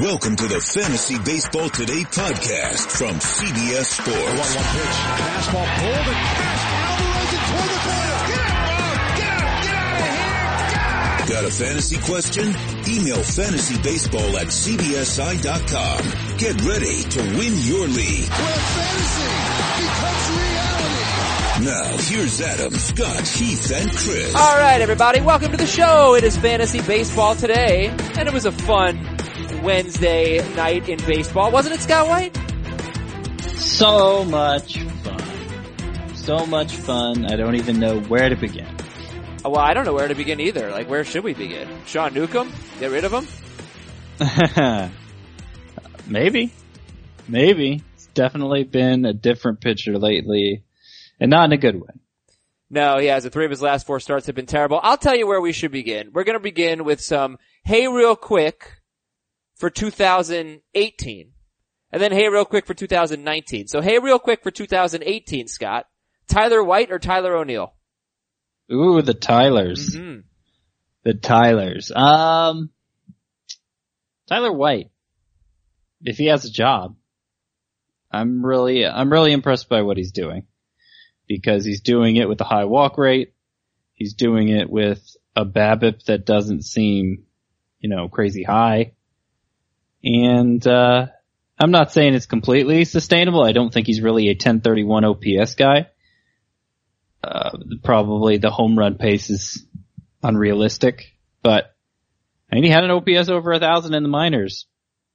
Welcome to the Fantasy Baseball Today podcast from CBS Sports. One one pitch, fastball pulled and fast. Alvarez and toward the corner. Get out, get out, get out of here. Got a fantasy question? Email fantasybaseball at cbsi.com. Get ready to win your league. Where fantasy becomes reality. Now, here's Adam, Scott, Heath, and Chris. All right, everybody, welcome to the show. It is fantasy baseball today, and it was a fun Wednesday night in baseball, wasn't it, Scott White? So much fun. So much fun. I don't even know where to begin. Uh, Well, I don't know where to begin either. Like, where should we begin? Sean Newcomb? Get rid of him? Maybe. Maybe. It's definitely been a different pitcher lately, and not in a good way. No, he has. The Three of his last four starts have been terrible. I'll tell you where we should begin. We're gonna begin with some, hey real quick for 2018. And then hey real quick for 2019. So hey real quick for 2018, Scott. Tyler White or Tyler O'Neill? Ooh, the Tylers. hmm The Tylers. Um, Tyler White. If he has a job, I'm really, I'm really impressed by what he's doing. Because he's doing it with a high walk rate. He's doing it with a BABIP that doesn't seem, you know, crazy high. And, uh, I'm not saying it's completely sustainable. I don't think he's really a 1031 OPS guy. Uh, probably the home run pace is unrealistic, but I mean, he had an OPS over a thousand in the minors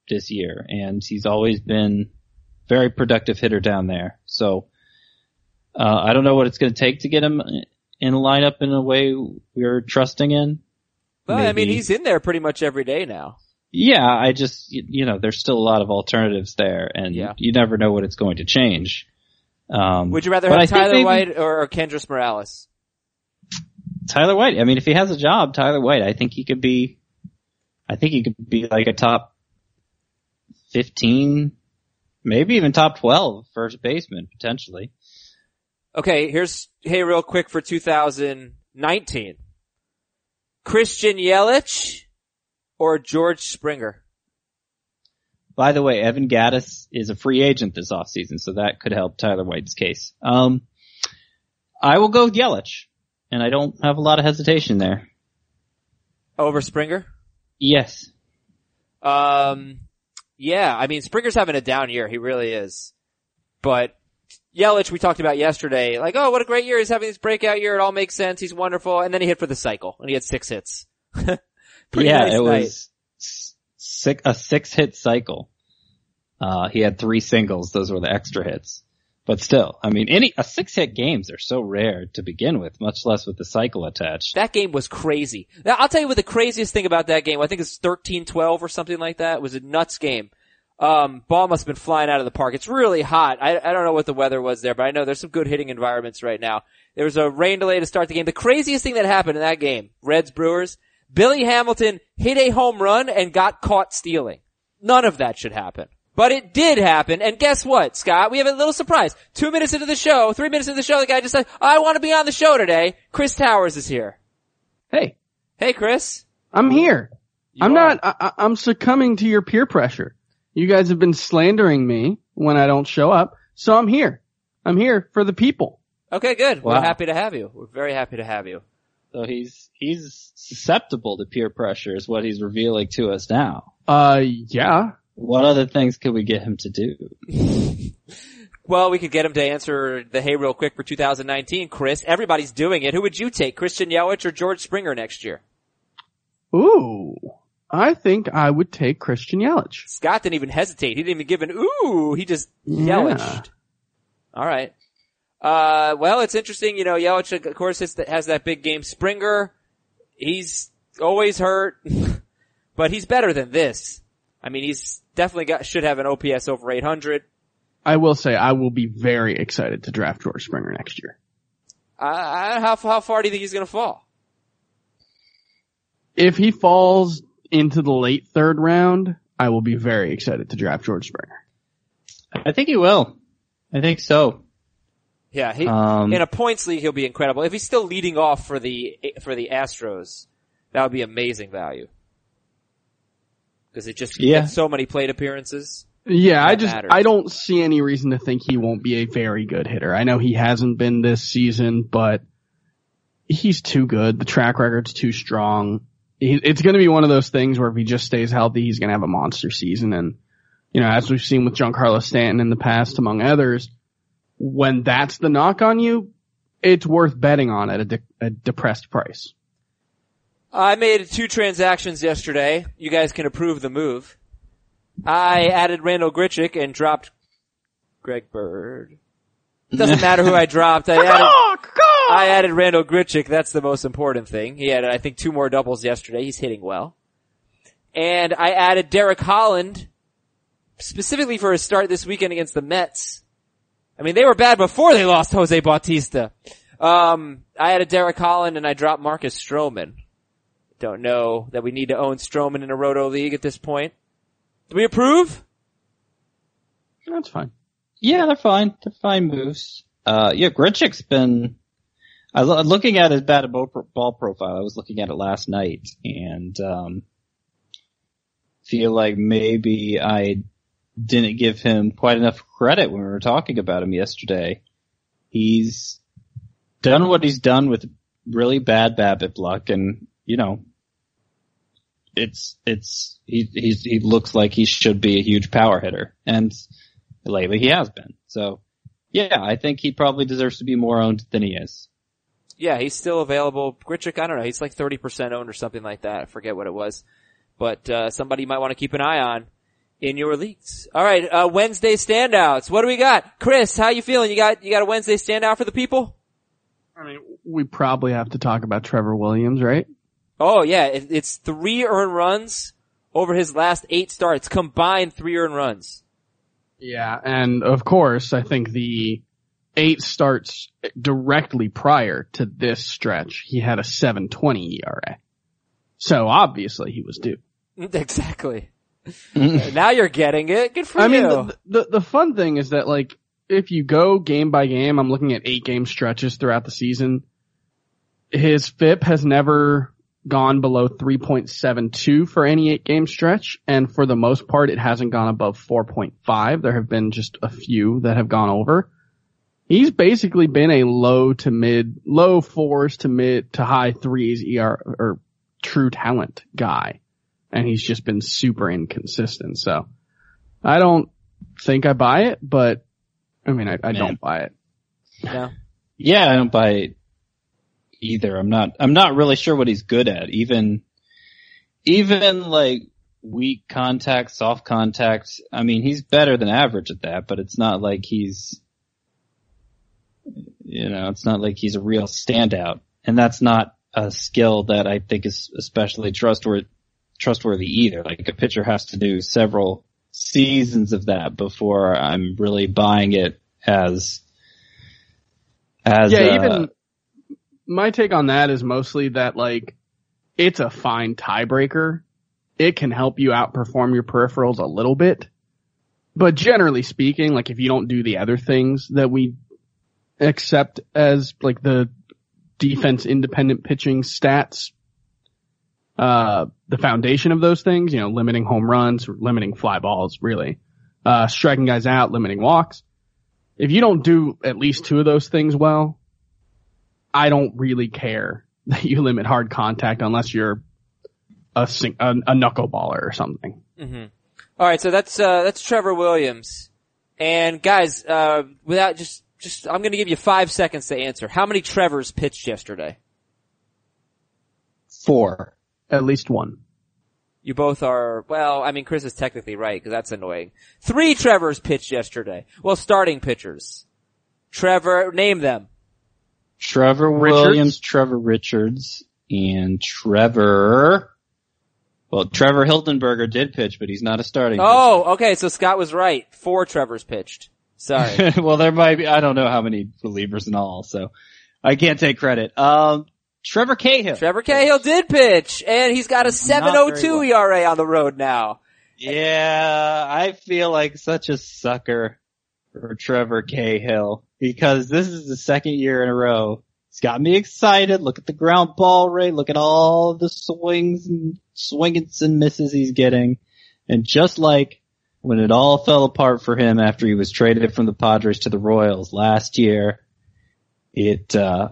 this year, and he's always been very productive hitter down there. So, uh, I don't know what it's going to take to get him in a lineup in a way we're trusting in. Well, I mean, he's in there pretty much every day now. Yeah, I just, you know, there's still a lot of alternatives there, and Yeah. you never know what it's going to change. Um, Would you rather have Tyler maybe- White or, or Kendrys Morales? Tyler White. I mean, if he has a job, Tyler White, I think he could be, I think he could be like a top 15, maybe even top 12 first baseman, potentially. Okay, here's, hey real quick for 2019. Christian Yelich or George Springer? By the way, Evan Gattis is a free agent this offseason, so that could help Tyler White's case. Um, I will go with Yelich, and I don't have a lot of hesitation there. Over Springer? Yes. Um, yeah, I mean, Springer's having a down year. He really is. But Yelich, we talked about yesterday, like, oh, what a great year. He's having this breakout year. It all makes sense. He's wonderful. And then he hit for the cycle and he had six hits. Pretty yeah, nice it night. was six, a six hit cycle. Uh, he had three singles. Those were the extra hits. But still, I mean, any, a six hit games are so rare to begin with, much less with the cycle attached. That game was crazy. Now, I'll tell you what the craziest thing about that game, I think it's 13-12 or something like that. It was a nuts game. Um, ball must have been flying out of the park. It's really hot. I, I don't know what the weather was there, but I know there's some good hitting environments right now. There was a rain delay to start the game. The craziest thing that happened in that game, Reds Brewers, Billy Hamilton hit a home run and got caught stealing. None of that should happen. But it did happen, and guess what, Scott? We have a little surprise. Two minutes into the show, three minutes into the show, the guy just said, I want to be on the show today. Chris Towers is here. Hey, Hey, Chris. I'm here. You I'm are. not, I, I'm succumbing to your peer pressure. You guys have been slandering me when I don't show up, so I'm here. I'm here for the people. Okay, good. We're happy to have you. We're very happy to have you. So he's, he's susceptible to peer pressure is what he's revealing to us now. Uh, yeah. What other things could we get him to do? Well, we could get him to answer the hey real quick for 2019, Chris. Everybody's doing it. Who would you take, Christian Yelich or George Springer next year? Ooh. I think I would take Christian Yelich. Scott didn't even hesitate. He didn't even give an ooh. He just Yeah. Yeliched. All right. Uh, well, it's interesting. You know, Yelich, of course, has that- has that big game. Springer, he's always hurt, but he's better than this. I mean, he's definitely got, should have an OPS over 800. I will say I will be very excited to draft George Springer next year. Uh, I- how, how far do you think he's gonna fall? If he falls into the late third round, I will be very excited to draft George Springer. I think he will. I think so. Yeah, he, Um, in a points league, he'll be incredible. If he's still leading off for the, for the Astros, that would be amazing value. because it just Yeah. gets so many plate appearances. Yeah, I just matters. I don't see any reason to think he won't be a very good hitter. I know he hasn't been this season, but he's too good. The track record's too strong. He, it's going to be one of those things where if he just stays healthy, he's going to have a monster season. And you know, as we've seen with Giancarlo Stanton in the past, among others, when that's the knock on you, it's worth betting on at a, de- a depressed price. I made two transactions yesterday. You guys can approve the move. I added Randal Grichuk and dropped Greg Bird. It doesn't matter who I dropped. I added, I added Randal Grichuk. That's the most important thing. He had, I think, two more doubles yesterday. He's hitting well. And I added Derek Holland specifically for his start this weekend against the Mets. I mean, they were bad before they lost Jose Bautista. Um, I had a Derek Holland and I dropped Marcus Stroman. Don't know that we need to own Stroman in a Roto League at this point. Do we approve? That's fine. Yeah, they're fine. They're fine moves. Uh, yeah, Grichuk's been, I lo- looking at his ball, ball profile, I was looking at it last night and, um, feel like maybe I didn't give him quite enough credit when we were talking about him yesterday. He's done what he's done with really bad BABIP luck and, you know, it's, it's, he, he's, he looks like he should be a huge power hitter. And lately he has been. So, yeah, I think he probably deserves to be more owned than he is. Yeah, he's still available. Grichuk, I don't know, he's like 30% owned or something like that. I forget what it was. But, uh, somebody you might want to keep an eye on in your leagues. Alright, uh, Wednesday standouts. What do we got? Chris, how you feeling? You got, you got a Wednesday standout for the people? I mean, we probably have to talk about Trevor Williams, right? Oh yeah, it, it's three earned runs over his last eight starts, combined three earned runs. Yeah, and of course, I think the eight starts directly prior to this stretch, he had a 720 ERA. So obviously he was due. Exactly. now you're getting it. Good for I you. mean, the, the, the fun thing is that like, if you go game by game, I'm looking at eight game stretches throughout the season. His FIP has never gone below 3.72 for any eight game stretch. And for the most part, it hasn't gone above 4.5. There have been just a few that have gone over. He's basically been a low to mid, low fours to mid to high threes ER or true talent guy. And he's just been super inconsistent. So I don't think I buy it, but I mean, I, I don't buy it. no. Yeah, I don't buy it either. I'm not, I'm not really sure what he's good at. Even, even like weak contact, soft contact. I mean, he's better than average at that, but it's not like he's, you know, it's not like he's a real standout. And that's not a skill that I think is especially trustworthy, trustworthy either. Like a pitcher has to do several seasons of that before I'm really buying it as, as, Yeah, uh, even my take on that is mostly that like it's a fine tiebreaker. It can help you outperform your peripherals a little bit. But generally speaking, like if you don't do the other things that we accept as like the defense independent pitching stats, uh, the foundation of those things, you know, limiting home runs, limiting fly balls, really, uh, striking guys out, limiting walks. If you don't do at least two of those things well, I don't really care that you limit hard contact unless you're a, sing- a, a knuckleballer or something. hmm All right, so that's uh, that's Trevor Williams. And guys, uh, without just just, I'm going to give you five seconds to answer. How many Trevors pitched yesterday? four. At least one. You both are, well, I mean, Chris is technically right, because that's annoying. Three Trevors pitched yesterday. Well, starting pitchers. Trevor, name them. Trevor Richards? Williams, Trevor Richards, and Trevor. Well, Trevor Hildenberger did pitch, but he's not a starting. Oh, okay, so Scott was right. Four Trevors pitched. Sorry. well, there might be. I don't know how many relievers in all, so I can't take credit. Um, Trevor Cahill. Trevor Cahill did pitch, and he's got a Not very 7.02 ERA on the road now. Yeah, I feel like such a sucker for Trevor Cahill because this is the second year in a row. It's got me excited. Look at the ground ball rate. Look at all the swings and swings and misses he's getting. And just like when it all fell apart for him after he was traded from the Padres to the Royals last year, it, uh,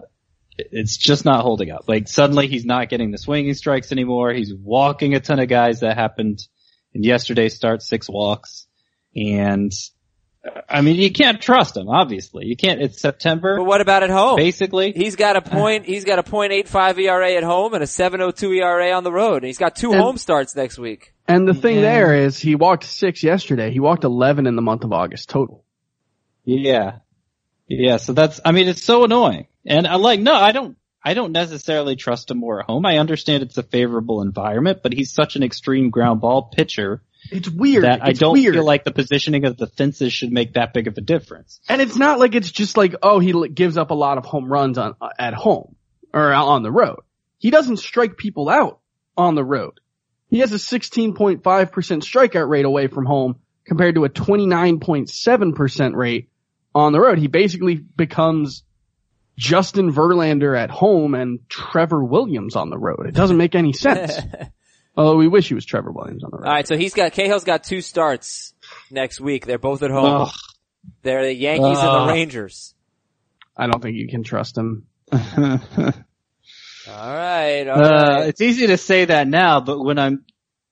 it's just not holding up. Like suddenly he's not getting the swinging strikes anymore. He's walking a ton of guys that happened in yesterday's start, six walks. And I mean, you can't trust him, obviously. You can't, it's September. But what about at home? Basically. He's got a point, he's got a point eight five ERA at home and a 702 ERA on the road. And he's got two And- home starts next week. And the thing Yeah. there is he walked six yesterday. He walked 11 in the month of August total. Yeah. Yeah, so that's, I mean, it's so annoying. And I'm like, no, I don't, I don't necessarily trust him more at home. I understand it's a favorable environment, but he's such an extreme ground ball pitcher It's weird. that I don't weird. feel like the positioning of the fences should make that big of a difference. And it's not like it's just like, oh, he gives up a lot of home runs on, at home or on the road. He doesn't strike people out on the road. He has a 16.5% strikeout rate away from home compared to a 29.7% rate on the road. He basically becomes Justin Verlander at home and Trevor Williams on the road. It doesn't make any sense. Although we wish he was Trevor Williams on the road. Alright, so he's got, Cahill's got two starts next week. They're both at home. Ugh. They're the Yankees and the Rangers. I don't think you can trust him. Alright, Uh, alright. it's easy to say that now, but when I'm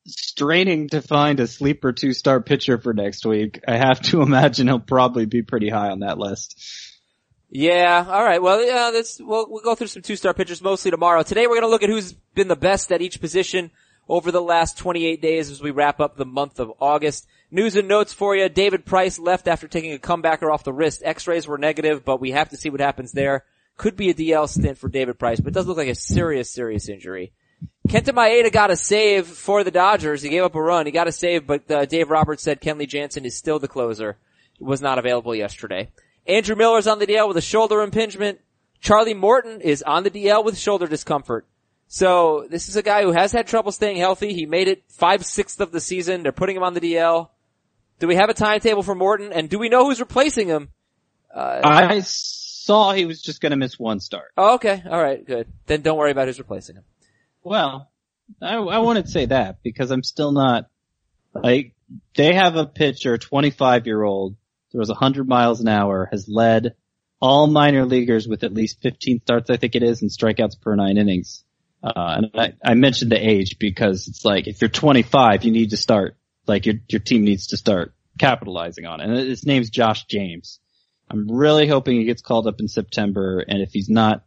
straining to find a sleeper two star pitcher for next week, I have to imagine he'll probably be pretty high on that list. Yeah, alright. Well, yeah, that's, we'll, we'll go through some two-star pitchers mostly tomorrow. Today we're gonna look at who's been the best at each position over the last 28 days as we wrap up the month of August. News and notes for you. David Price left after taking a comebacker off the wrist. X-rays were negative, but we have to see what happens there. Could be a DL stint for David Price, but it does look like a serious, serious injury. Kenta Maeda got a save for the Dodgers. He gave up a run. He got a save, but uh, Dave Roberts said Kenley Jansen is still the closer. Was not available yesterday. Andrew Miller's on the DL with a shoulder impingement. Charlie Morton is on the DL with shoulder discomfort. So this is a guy who has had trouble staying healthy. He made it five sixths of the season. They're putting him on the DL. Do we have a timetable for Morton? And do we know who's replacing him? Uh, I saw he was just gonna miss one start. oh, okay. All right. Good. Then don't worry about who's replacing him. Well, I, I wouldn't say that because I'm still not like they have a pitcher, 25 year old, throws 100 miles an hour, has led all minor leaguers with at least 15 starts, I think it is, and strikeouts per nine innings. Uh, and I, I mentioned the age because it's like if you're 25, you need to start like your your team needs to start capitalizing on it. And his name's Josh James. I'm really hoping he gets called up in September, and if he's not,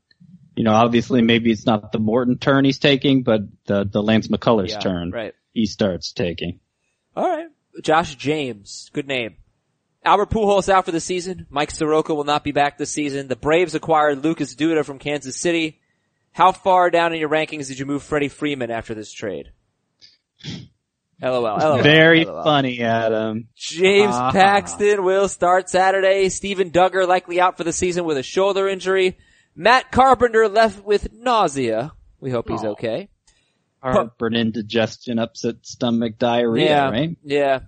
you know, obviously maybe it's not the Morton turn he's taking, but the the Lance McCullers Yeah, turn right. he starts taking. All right. Josh James. Good name. Albert Pujols out for the season. Mike Soroka will not be back this season. The Braves acquired Lucas Duda from Kansas City. How far down in your rankings did you move Freddie Freeman after this trade? LOL. LOL. Very LOL. funny, Adam. James Ah. Paxton will start Saturday. Steven Duggar likely out for the season with a shoulder injury. Matt Carpenter left with nausea. We hope he's Oh. okay. Heartburn, indigestion, upset stomach, diarrhea, yeah, right? Yeah.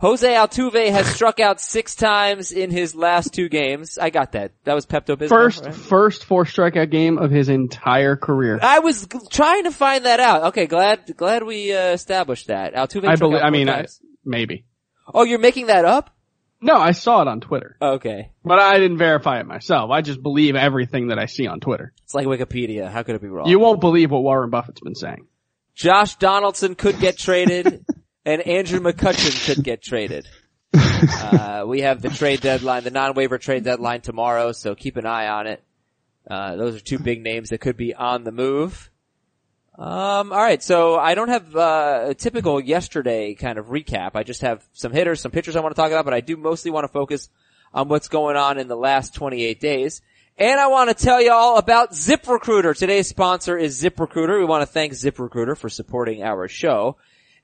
Jose Altuve has struck out six times in his last two games. I got that. That was Pepto Bismol. First, right? first four strikeout game of his entire career. I was g- trying to find that out. Okay, glad glad we uh, established that. Altuve. I believe, I mean, I, maybe. oh, you're making that up? No, I saw it on Twitter, Okay, but I didn't verify it myself. I just believe everything that I see on Twitter. it's like Wikipedia. How could it be wrong? You won't believe what Warren Buffett's been saying. Josh Donaldson could get traded, and Andrew McCutchen could get traded. Uh, we have the trade deadline, the non-waiver trade deadline tomorrow, so keep an eye on it. Uh, those are two big names that could be on the move. Um, alright, so I don't have, uh, a typical yesterday kind of recap. I just have some hitters, some pitchers I want to talk about, but I do mostly want to focus on what's going on in the last 28 days. And I want to tell you all about ZipRecruiter. Today's sponsor is ZipRecruiter. We want to thank ZipRecruiter for supporting our show.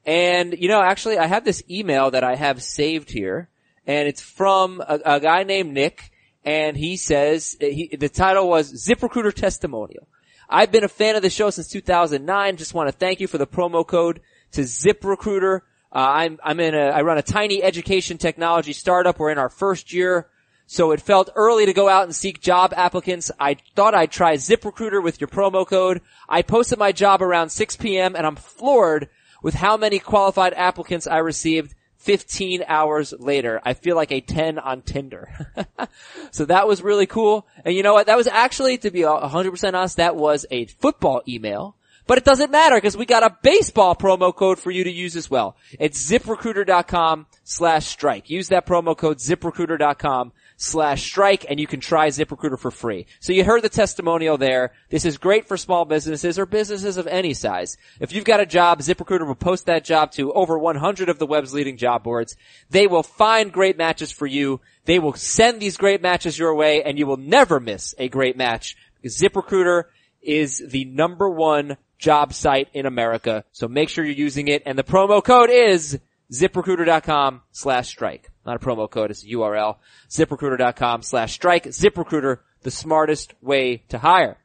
And, you know, actually I have this email that I have saved here and it's from a, a guy named Nick and he says, he, the title was ZipRecruiter Testimonial. I've been a fan of the show since 2009. Just want to thank you for the promo code to ZipRecruiter. Uh, I'm, I'm in a, I run a tiny education technology startup. We're in our first year. So it felt early to go out and seek job applicants. I thought I'd try ZipRecruiter with your promo code. I posted my job around 6 p.m. and I'm floored with how many qualified applicants I received 15 hours later. I feel like a 10 on Tinder. so that was really cool. And you know what? That was actually, to be 100% honest, that was a football email. But it doesn't matter because we got a baseball promo code for you to use as well. It's ziprecruiter.com slash strike. Use that promo code ziprecruiter.com slash strike and you can try ZipRecruiter for free. So you heard the testimonial there. This is great for small businesses or businesses of any size. If you've got a job, ZipRecruiter will post that job to over 100 of the web's leading job boards. They will find great matches for you. They will send these great matches your way and you will never miss a great match ZipRecruiter is the number one job site in America. So make sure you're using it and the promo code is ziprecruiter.com slash strike. Not a promo code, it's a URL. ziprecruiter.com slash strike. ZipRecruiter, the smartest way to hire.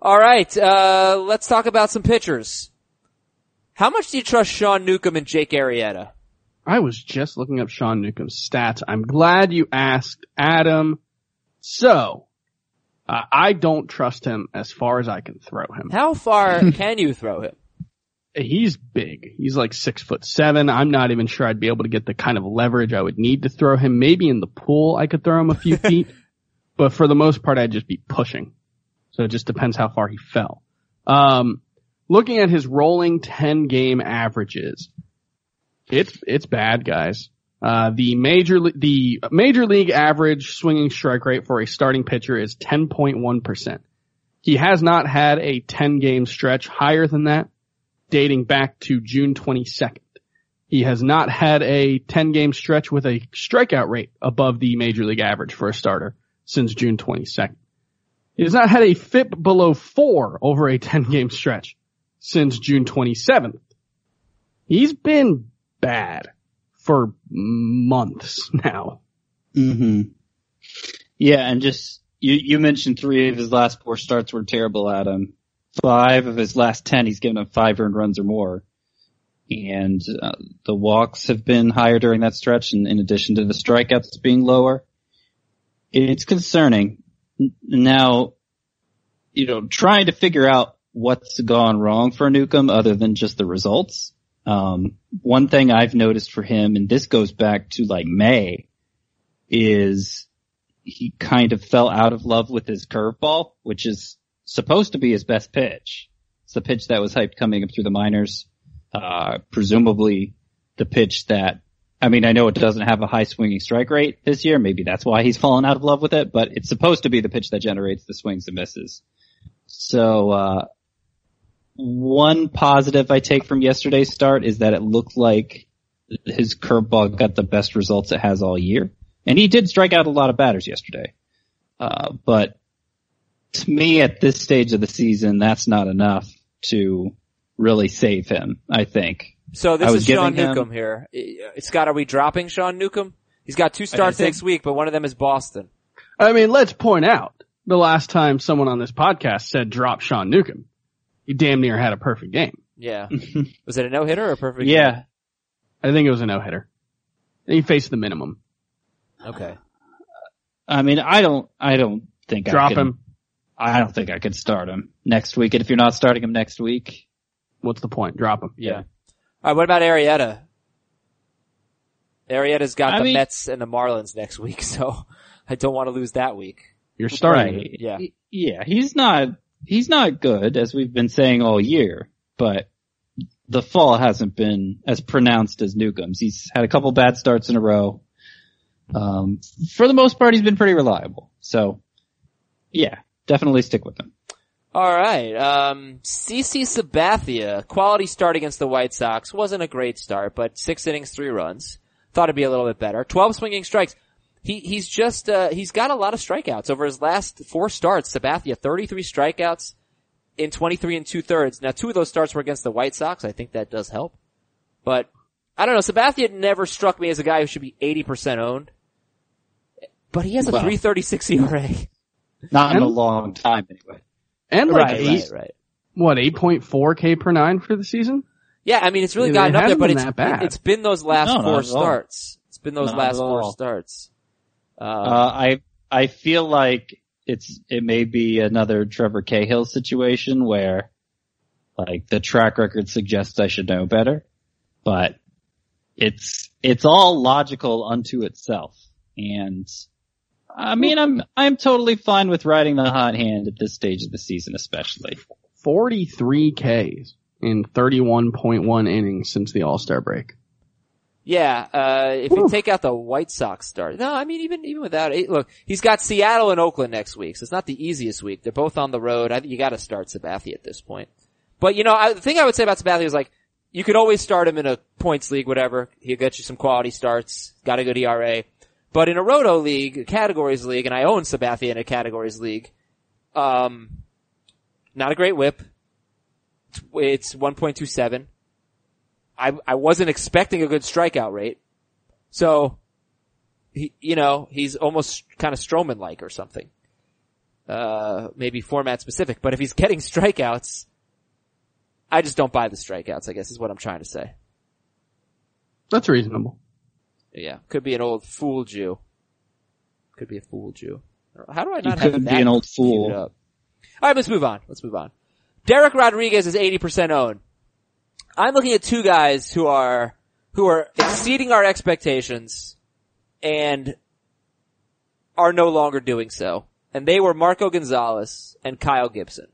Alright, uh, let's talk about some pitchers. How much do you trust Sean Newcomb and Jake Arrieta? I was just looking up Sean Newcomb's stats. I'm glad you asked, Adam. So, uh, I don't trust him as far as I can throw him. How far can you throw him? He's big. He's like six foot seven. I'm not even sure I'd be able to get the kind of leverage I would need to throw him. Maybe in the pool I could throw him a few feet, but for the most part I'd just be pushing. So it just depends how far he fell. Um, looking at his rolling 10 game averages, it's, it's bad guys. Uh, the major, the major league average swinging strike rate for a starting pitcher is 10.1%. He has not had a 10 game stretch higher than that dating back to June 22nd. He has not had a 10 game stretch with a strikeout rate above the major league average for a starter since June 22nd. He has not had a FIP below four over a 10 game stretch since June 27th. He's been bad for months now. hmm Yeah, and just you you mentioned three of his last four starts were terrible at him. Five of his last ten, he's given up five earned runs or more, and uh, the walks have been higher during that stretch. And in addition to the strikeouts being lower, it's concerning. Now, you know, trying to figure out what's gone wrong for Newcomb other than just the results. Um, one thing I've noticed for him, and this goes back to like May, is he kind of fell out of love with his curveball, which is supposed to be his best pitch. It's the pitch that was hyped coming up through the minors. Uh, presumably the pitch that, I mean, I know it doesn't have a high swinging strike rate this year. Maybe that's why he's fallen out of love with it, but it's supposed to be the pitch that generates the swings and misses. So, uh, one positive I take from yesterday's start is that it looked like his curveball got the best results it has all year. And he did strike out a lot of batters yesterday. Uh, but to me at this stage of the season, that's not enough to really save him, I think. So this I was is Sean giving him- Newcomb here. Scott, are we dropping Sean Newcomb? He's got two starts next week, but one of them is Boston. I mean, let's point out the last time someone on this podcast said drop Sean Newcomb, he damn near had a perfect game. Yeah. was it a no hitter or a perfect? game? Yeah. I think it was a no hitter. He faced the minimum. Okay. I mean, I don't, I don't think I Drop can- him. I don't think I could start him next week. And if you're not starting him next week, What's the point? Drop him. Yeah. All right. What about Arrieta? Arrieta's got I the mean- Mets and the Marlins next week, so I don't want to lose that week. You're starting. Right. Yeah. Yeah, he's not, he's not good as we've been saying all year, but the fall hasn't been as pronounced as Newcomb's. He's had a couple bad starts in a row. Um, for the most part, he's been pretty reliable. So, yeah, definitely stick with him. All right. Um, CC Sabathia, quality start against the White Sox. Wasn't a great start, but six innings, three runs. Thought it'd be a little bit better. 12 swinging strikes. He, he's just, uh, he's got a lot of strikeouts over his last four starts. Sabathia, 33 strikeouts in 23 and two thirds. Now two of those starts were against the White Sox. I think that does help. But, I don't know, Sabathia never struck me as a guy who should be 80% owned. But he has a Well. 336 ERA. Not in a long time anyway. And like right, eight, right, right. what, 8.4 K per nine for the season? Yeah, I mean, it's really It gotten up there, hasn't but been it's, that bad. it's been those last No, four starts. It's been those Not last four starts. Uh, Uh, I, I feel like it's, it may be another Trevor Cahill situation where Like the track record suggests I should know better, but it's, it's all logical unto itself. And I mean, I'm, I'm totally fine with riding the hot hand at this stage of the season, especially. 43 Ks in 31.1 innings since the All-Star break. Yeah, uh, if you take out the White Sox start, no, I mean even even without it, look, he's got Seattle and Oakland next week, so it's not the easiest week. They're both on the road. I you got to start Sabathia at this point. But you know, I, the thing I would say about Sabathia is like you could always start him in a points league, whatever. He'll get you some quality starts. Got a good ERA. But in a roto league, a categories league, and I own Sabathia in a categories league, um, not a great whip. It's, it's 1.27. I, I wasn't expecting a good strikeout rate. So, he, you know, he's almost kind of Stroman-like or something. Uh, maybe format specific, but if he's getting strikeouts, I just don't buy the strikeouts, I guess is what I'm trying to say. That's reasonable. Yeah, could be an old fool Jew. Could be a fool Jew. How do I You not have could that be an old fool. All right, let's move on. Let's move on. Dereck Rodriguez is 80% owned. I'm looking at two guys who are who are exceeding our expectations and are no longer doing so. And they were Marco Gonzalez and Kyle Gibson.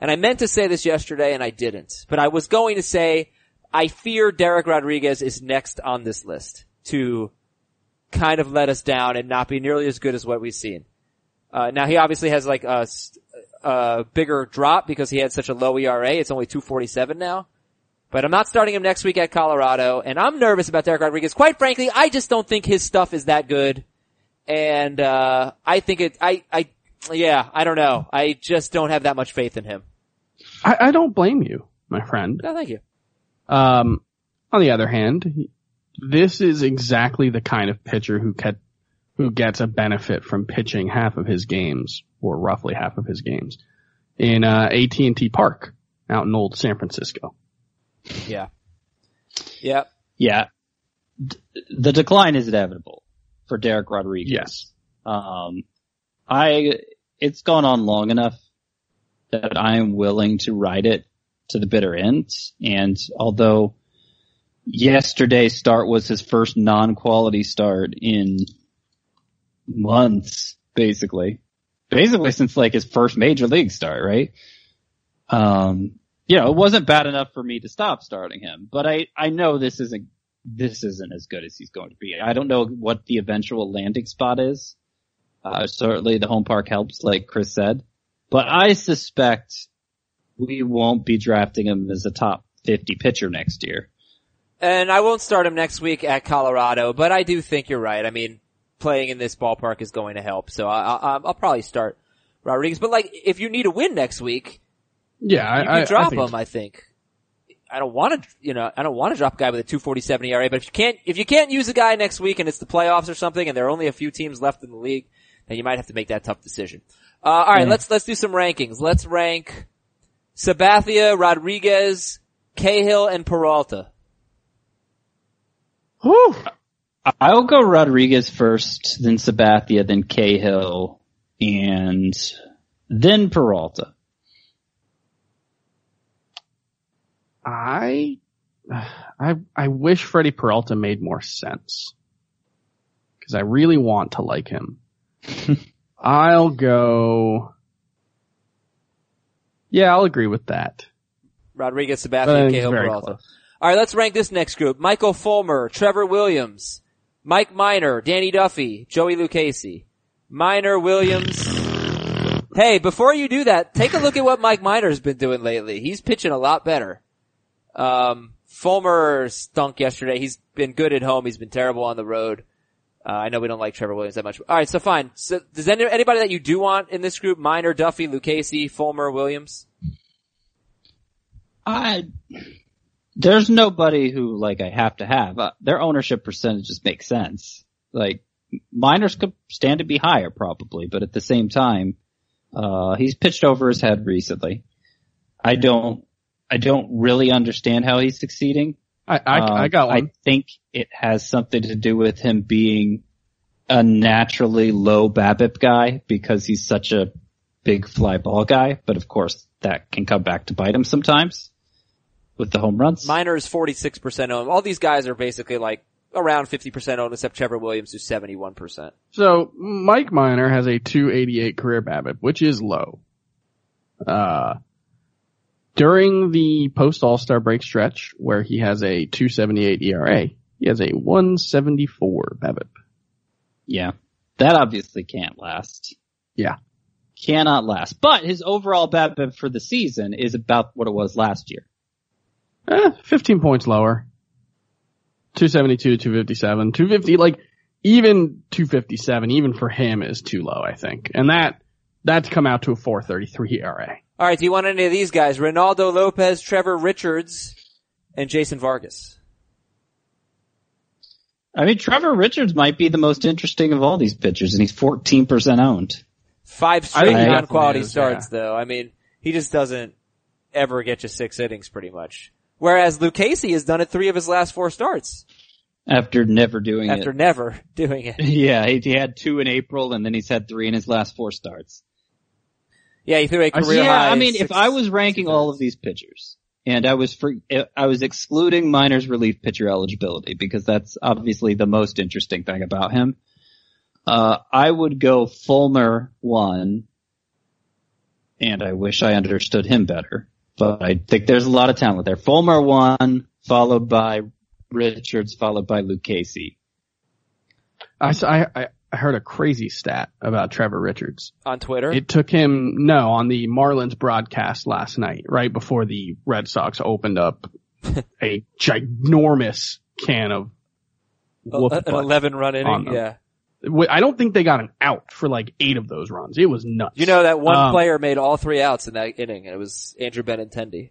And I meant to say this yesterday and I didn't, but I was going to say I fear Dereck Rodriguez is next on this list to kind of let us down and not be nearly as good as what we've seen. Uh, now he obviously has like a bigger drop because he had such a low ERA. It's only 247 now. But I'm not starting him next week at Colorado, and I'm nervous about Dereck Rodriguez. Quite frankly, I just don't think his stuff is that good. And, uh, I think it, I, I, yeah, I don't know. I just don't have that much faith in him. I, I don't blame you, my friend. No, thank you. Um, on the other hand, this is exactly the kind of pitcher who get, who gets a benefit from pitching half of his games, or roughly half of his games, in uh, AT&T Park out in old San Francisco. Yeah. Yeah. Yeah. D- the decline is inevitable for Dereck Rodriguez. Yes. Um, I, it's gone on long enough that I am willing to ride it to the bitter end. And although yesterday's start was his first non-quality start in months, basically, basically since like his first major league start, right? Um, you know, it wasn't bad enough for me to stop starting him, but I, I know this isn't, this isn't as good as he's going to be. I don't know what the eventual landing spot is. Uh, certainly the home park helps, like Chris said, but I suspect we won't be drafting him as a top 50 pitcher next year. And I won't start him next week at Colorado, but I do think you're right. I mean, playing in this ballpark is going to help, so I, I, I'll probably start Rodriguez. But like, if you need a win next week, Yeah, you I, can drop I think him. I think. I don't want to, you know, I don't want to drop a guy with a 247 ERA. But if you can't, if you can't use a guy next week and it's the playoffs or something, and there are only a few teams left in the league, then you might have to make that tough decision. Uh, all right, Yeah. let's let's do some rankings. Let's rank Sabathia, Rodriguez, Cahill, and Peralta. Whew. I'll go Rodriguez first, then Sabathia, then Cahill, and then Peralta. I, I, I wish Freddy Peralta made more sense. Cause I really want to like him. I'll go, yeah, I'll agree with that. Rodriguez, Sabathia, Cahill, Peralta. close. All right, let's rank this next group. Michael Fulmer, Trevor Williams, Mike Minor, Danny Duffy, Joey Lucchesi. Minor, Williams. Hey, before you do that, take a look at what Mike Minor's been doing lately. He's pitching a lot better. Um, Fulmer stunk yesterday. He's been good at home. He's been terrible on the road. Uh, I know we don't like Trevor Williams that much. All right, so fine. So does any, anybody that you do want in this group? Minor, Duffy, Lucchesi, Fulmer, Williams? I there's nobody who like I have to have. Uh, their ownership percentages make sense. Like Minor's could stand to be higher probably, but at the same time, uh, he's pitched over his head recently. I don't, I don't really understand how he's succeeding. I, I, Um, I got one. I think it has something to do with him being a naturally low BABIP guy because he's such a big fly ball guy. But of course, that can come back to bite him sometimes. With the home runs. Minor is 46% owned. All these guys are basically like around 50% owned except Trevor Williams who's 71%. So Mike Minor has a 288 career BABIP, which is low. Uh, during the post All Star break stretch, where he has a 278 ERA, he has a 174 BABIP. Yeah. That obviously can't last. Yeah. Cannot last. But his overall BABIP for the season is about what it was last year. Eh, 15 points lower. 272, 257, 250, like, even 257, even for him is too low, I think. And that, that's come out to a 433 ERA. Alright, do you want any of these guys? Reynaldo Lopez, Trevor Richards, and Jason Vargas. I mean, Trevor Richards might be the most interesting of all these pitchers and he's 14% owned. Five straight think non-quality definitely is, starts though. I mean, he just doesn't ever get you six innings pretty much. Whereas Lucchesi has done it three of his last four starts After never doing after it. After never doing it. Yeah, he, he had two in April and then he's had three in his last four starts. Yeah, he threw a career yeah, high I mean, if I was ranking all of these pitchers and I was for, I was excluding Minor's relief pitcher eligibility because that's obviously the most interesting thing about him. Uh, I would go Fulmer one, and I wish I understood him better, but I think there's a lot of talent there. Fulmer one, followed by Richards, followed by Lucchesi. I, I, I heard a crazy stat about Trevor Richards. on Twitter. It took him, no, on the Marlins broadcast last night, right before the Red Sox opened up a ginormous can of an 11 run on inning. Yeah. Wait, I don't think they got an out for like eight of those runs. It was nuts. You know that one Um, player made all three outs in that inning and it was Andrew Benintendi.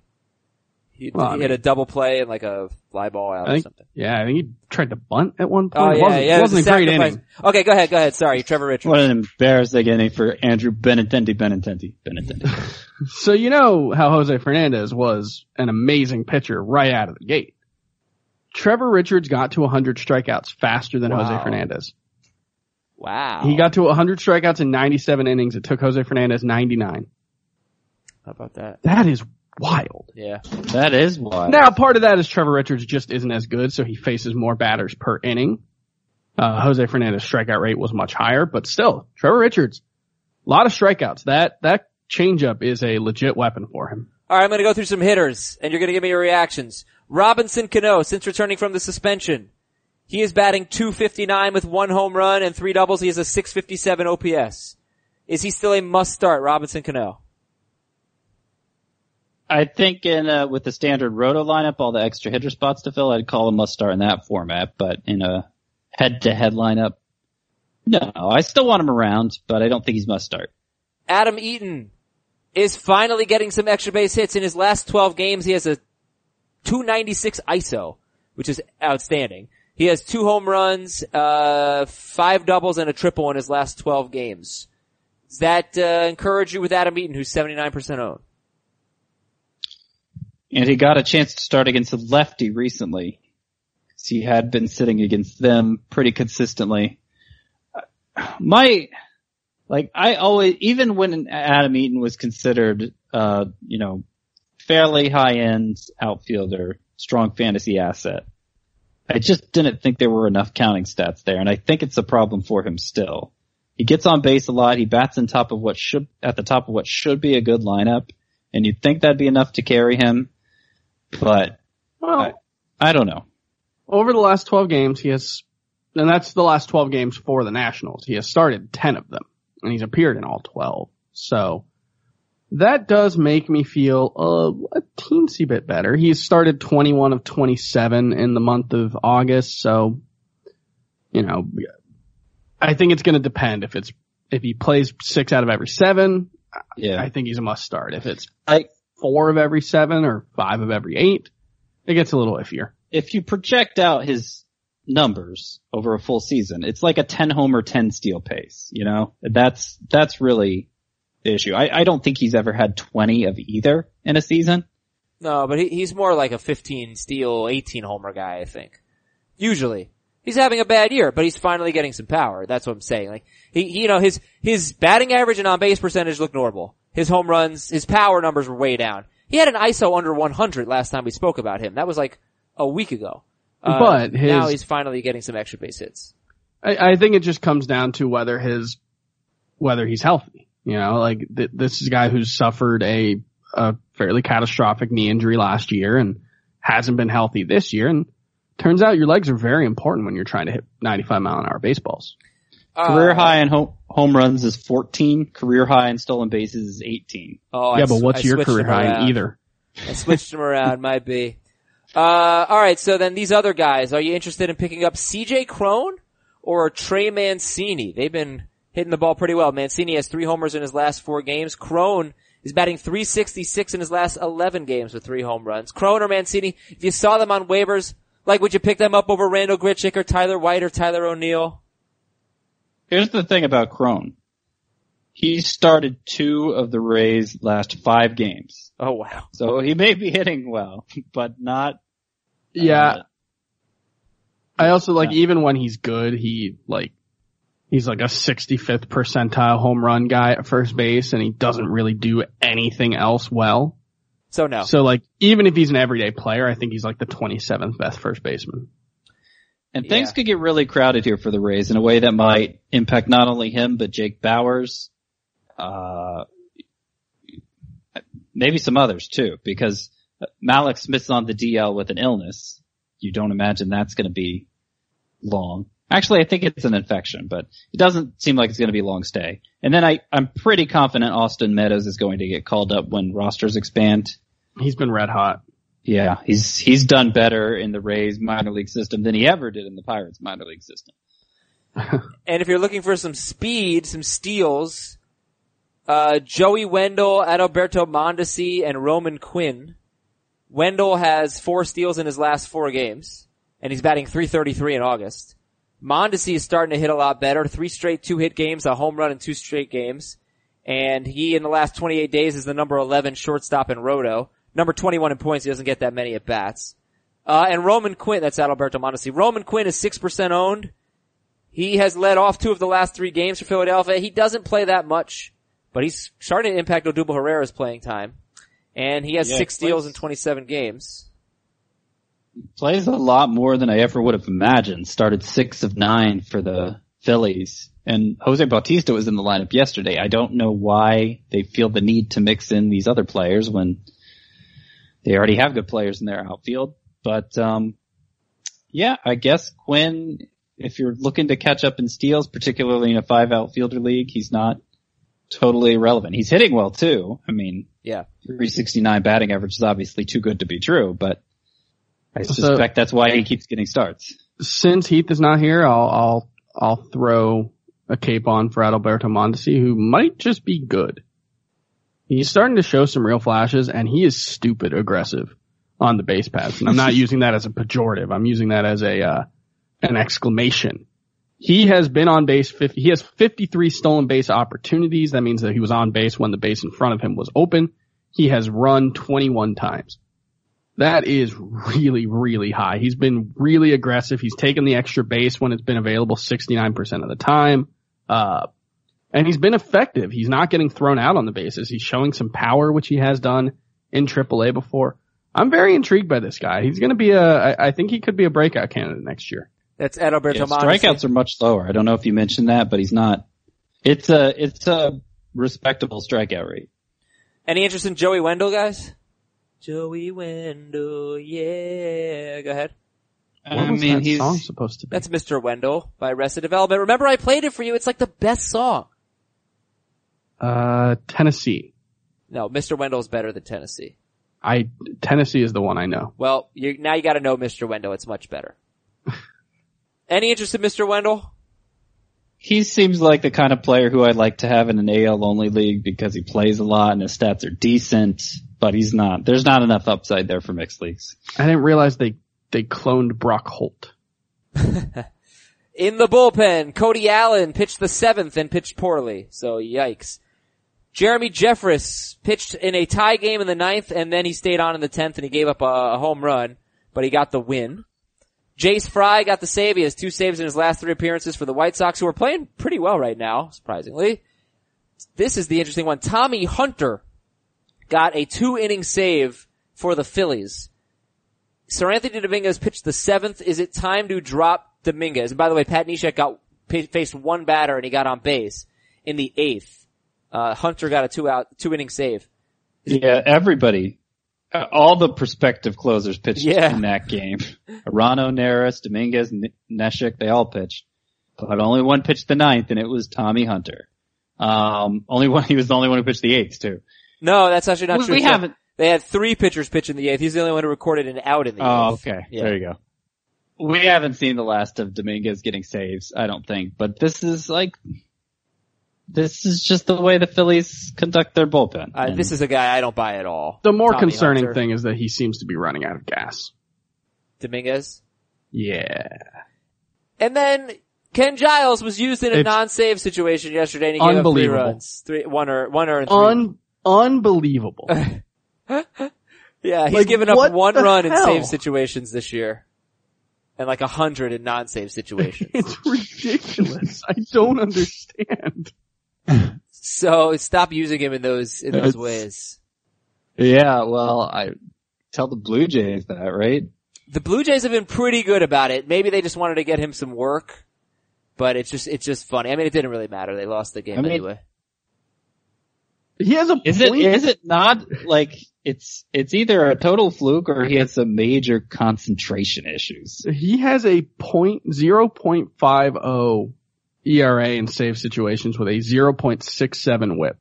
He, Well, I he had mean- a double play and like a fly ball out I or something. yeah, I think he tried to bunt at one point. it yeah, wasn't, yeah. it was wasn't a great sacrifice. inning. Okay, go ahead, go ahead. Sorry, Trevor Richards. What an embarrassing inning for Andrew Benintendi, Benintendi, Benintendi. So you know how Jose Fernandez was an amazing pitcher right out of the gate. Trevor Richards got to 100 strikeouts faster than Jose Fernandez. Wow. He got to 100 strikeouts in 97 innings. It took Jose Fernandez 99. How about that? That is wild. Yeah. that is wild. Now, part of that is Trevor Richards just isn't as good, so he faces more batters per inning. Uh, Jose Fernandez strikeout rate was much higher, but still, Trevor Richards, a lot of strikeouts. That, that changeup is a legit weapon for him. All right, I'm going to go through some hitters, and you're going to give me your reactions. Robinson Cano, since returning from the suspension, he is batting 259 with one home run and three doubles. He has a 657 OPS. Is he still a must start, Robinson Cano? I think in uh, with the standard roto lineup, all the extra hitter spots to fill, I'd call him a must start in that format. But in a head to head lineup, no, I still want him around, but I don't think he's must start. Adam Eaton is finally getting some extra base hits. In his last 12 games, he has a 296 ISO, which is outstanding. He has two home runs, uh, five doubles and a triple in his last 12 games. Does that, uh, encourage you with Adam Eaton, who's 79% owned? And he got a chance to start against a lefty recently. He had been sitting against them pretty consistently. My, like, I always, even when Adam Eaton was considered, uh, you know, fairly high end outfielder, strong fantasy asset, I just didn't think there were enough counting stats there, and I think it's a problem for him still. He gets on base a lot. He bats on top of what should, at the top of what should be a good lineup, and you'd think that'd be enough to carry him, but Well, I- I don't know. over the last 12 games, he has, and that's the last 12 games for the Nationals. He has started 10 of them, and he's appeared in all 12. So, that does make me feel uh, a teensy bit better. He's started 21 of 27 in the month of August, so, you know, I think it's gonna depend if it's, if he plays six out of every seven, Yeah. I think he's a must start. If it's I, four of every seven or five of every eight, it gets a little iffier. if you project out his numbers over a full season, it's like a 10 homer, 10 steal pace, you know? That's, that's really issue. I, I don't think he's ever had 20 of either in a season. No, but he, he's more like a 15 steal, 18 homer guy, I think. Usually. He's having a bad year, but he's finally getting some power. That's what I'm saying. Like, he, he- you know, his, his batting average and on base percentage look normal. His home runs, his power numbers were way down. He had an ISO under 100 last time we spoke about him. That was like a week ago. Uh, But his- now he's finally getting some extra base hits. I, I think it just comes down to whether his, whether he's healthy. You know, like th- this is a guy who's suffered a, a fairly catastrophic knee injury last year and hasn't been healthy this year. And turns out your legs are very important when you're trying to hit 95 mile an hour baseballs. Career Uh, high in home, home runs is 14. Career high in stolen bases is 18. Oh, I yeah, but what's I your career high around. in either? I switched them around, might be. Uh, alright, so then these other guys, are you interested in picking up CJ Cron or Trey Mancini? They've been hitting the ball pretty well. Mancini has three homers in his last four games. Cron is batting 366 in his last 11 games with three home runs. Cron or Mancini, if you saw them on waivers, like would you pick them up over Randal Grichuk or Tyler White or Tyler O'Neill? Here's the thing about Cron. He started two of the Rays' last five games. Oh wow. So he may be hitting well, but not. Yeah. uh, I also like Yeah. even when he's good, he like he's like a 65th percentile home run guy at first base, and he doesn't really do anything else well. So no. So like even if he's an everyday player, I think he's like the 27th best first baseman. And things Yeah. could get really crowded here for the Rays in a way that might impact not only him, but Jake Bauers, uh, maybe some others too, because Mallex Smith's on the DL with an illness. You don't imagine that's going to be long. Actually, I think it's an infection, but it doesn't seem like it's going to be a long stay. And then I, I'm pretty confident Austin Meadows is going to get called up when rosters expand. He's been red hot. Yeah, he's he's done better in the Rays minor league system than he ever did in the Pirates minor league system. And if you're looking for some speed, some steals, uh, Joey Wendle, Adalberto Mondesi, and Roman Quinn. Wendle has four steals in his last four games, and he's batting 333 in August. Mondesi is starting to hit a lot better. Three straight two hit games, a home run in two straight games. And he, in the last 28 days, is the number 11 shortstop in Roto. Number 21 in points. He doesn't get that many at bats. Uh, and Roman Quinn, that's Adalberto Mondesi. Roman Quinn is 6% owned. He has led off two of the last three games for Philadelphia. He doesn't play that much, but he's starting to impact Odubel Herrera's playing time. And he has Yeah, six steals in 27 games. Plays a lot more than I ever would have imagined. Started six of nine for the Phillies. And Jose Bautista was in the lineup yesterday. I don't know why they feel the need to mix in these other players when they already have good players in their outfield. But, um, yeah, I guess Quinn, if you're looking to catch up in steals, particularly in a five outfielder league, he's not totally irrelevant. He's hitting well too. I mean, Yeah. 369 batting average is obviously too good to be true, but I So- suspect that's why he keeps getting starts. Since Heath is not here, I'll I'll I'll throw a cape on for Adalberto Mondesi, who might just be good. He's starting to show some real flashes, and he is stupid aggressive on the base paths. And I'm not using that as a pejorative. I'm using that as a uh, an exclamation. He has been on base 50. He has 53 stolen base opportunities. That means that he was on base when the base in front of him was open. He has run 21 times. That is really, really high. He's been really aggressive. He's taken the extra base when it's been available 69% of the time. Uh, and he's been effective. He's not getting thrown out on the bases. He's showing some power, which he has done in AAA before. I'm very intrigued by this guy. He's going to be a, I, I think he could be a breakout candidate next year. That's Adalberto Yeah, Mondesi. strikeouts are much lower. I don't know if you mentioned that, but he's not. It's a it's a respectable strikeout rate. Any interest in Joey Wendle, guys? Joey Wendle, yeah. Go ahead. What I was mean, that he's song supposed to be? That's Mr. Wendell by Arrested Development. Remember I played it for you. It's like the best song. Uh, Tennessee. No, Mr. Wendell is better than Tennessee. I, Tennessee is the one I know. Well, you, now you gotta know Mr. Wendell. It's much better. Any interest in Mr. Wendell? he seems like the kind of player who I'd like to have in an AL only league because he plays a lot and his stats are decent, but he's not. There's not enough upside there for mixed leagues. I didn't realize they, they cloned Brock Holt. In the bullpen, Cody Allen pitched the seventh and pitched poorly. So yikes. Jeremy Jeffress pitched in a tie game in the ninth and then he stayed on in the tenth and he gave up a, a home run, but he got the win. Jace Fry got the save. He has two saves in his last three appearances for the White Sox who are playing pretty well right now, surprisingly. This is the interesting one. Tommy Hunter got a two inning save for the Phillies. Seranthony Dominguez pitched the seventh. Is it time to drop Dominguez? And by the way, Pat Neshek got faced one batter and he got on base in the eighth. Uh, Hunter got a two out, two inning save. Yeah, everybody, uh, all the prospective closers pitched Yeah. in that game. Arano, Neris, Dominguez, Neshek, they all pitched. But only one pitched the ninth and it was Tommy Hunter. Um, only one, he was the only one who pitched the eighth too. No, that's actually not We- true. we So haven't- They had three pitchers pitch in the eighth. He's the only one who recorded an out in the Oh, eighth. okay. Yeah. There you go. We haven't seen the last of Dominguez getting saves, I don't think, but this is like, this is just the way the Phillies conduct their bullpen. Uh, this is a guy I don't buy at all. The more Tommy concerning Hunter. thing is that he seems to be running out of gas. Dominguez. Yeah. And then Ken Giles was used in a It's non-save situation yesterday and he gave up three runs. Three, one or, one or three. Un, unbelievable. yeah, he's like, given up one the run in hell? save situations this year. And like a hundred in non-save situations. it's ridiculous. I don't understand. so stop using him in those, in those It's- ways. Yeah, well, I tell the Blue Jays that, right? The Blue Jays have been pretty good about it. Maybe they just wanted to get him some work. But it's just, it's just funny. I mean, it didn't really matter. They lost the game I mean- anyway. He has a Is it point. is it not like it's it's either a total fluke or he has some major concentration issues? he has a point zero point five oh ERA in save situations with a zero point six seven WHIP.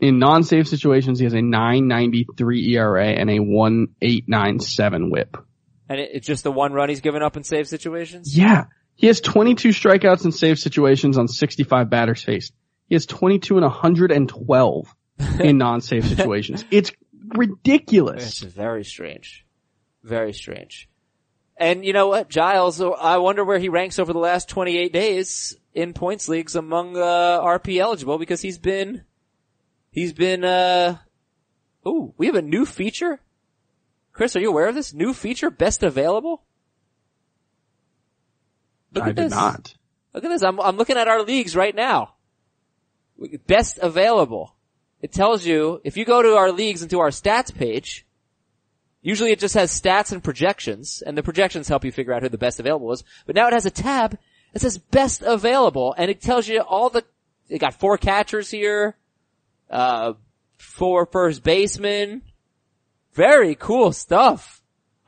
In non-save situations, he has a nine ninety three ERA and a one eight nine seven WHIP. And it's just the one run he's given up in save situations? Yeah, he has twenty two strikeouts in save situations on sixty five batters faced. He has twenty two and hundred and twelve in non-safe situations. It's ridiculous. It's very strange. Very strange. And you know what? Giles, I wonder where he ranks over the last 28 days in points leagues among, uh, RP eligible because he's been, he's been, uh, ooh, we have a new feature? Chris, are you aware of this? New feature? Best available? Look I at did this. not. Look at this. I'm, I'm looking at our leagues right now. Best available. It tells you, if you go to our leagues and to our stats page, usually it just has stats and projections, and the projections help you figure out who the best available is, but now it has a tab that says best available, and it tells you all the, it got four catchers here, uh, four first basemen, very cool stuff.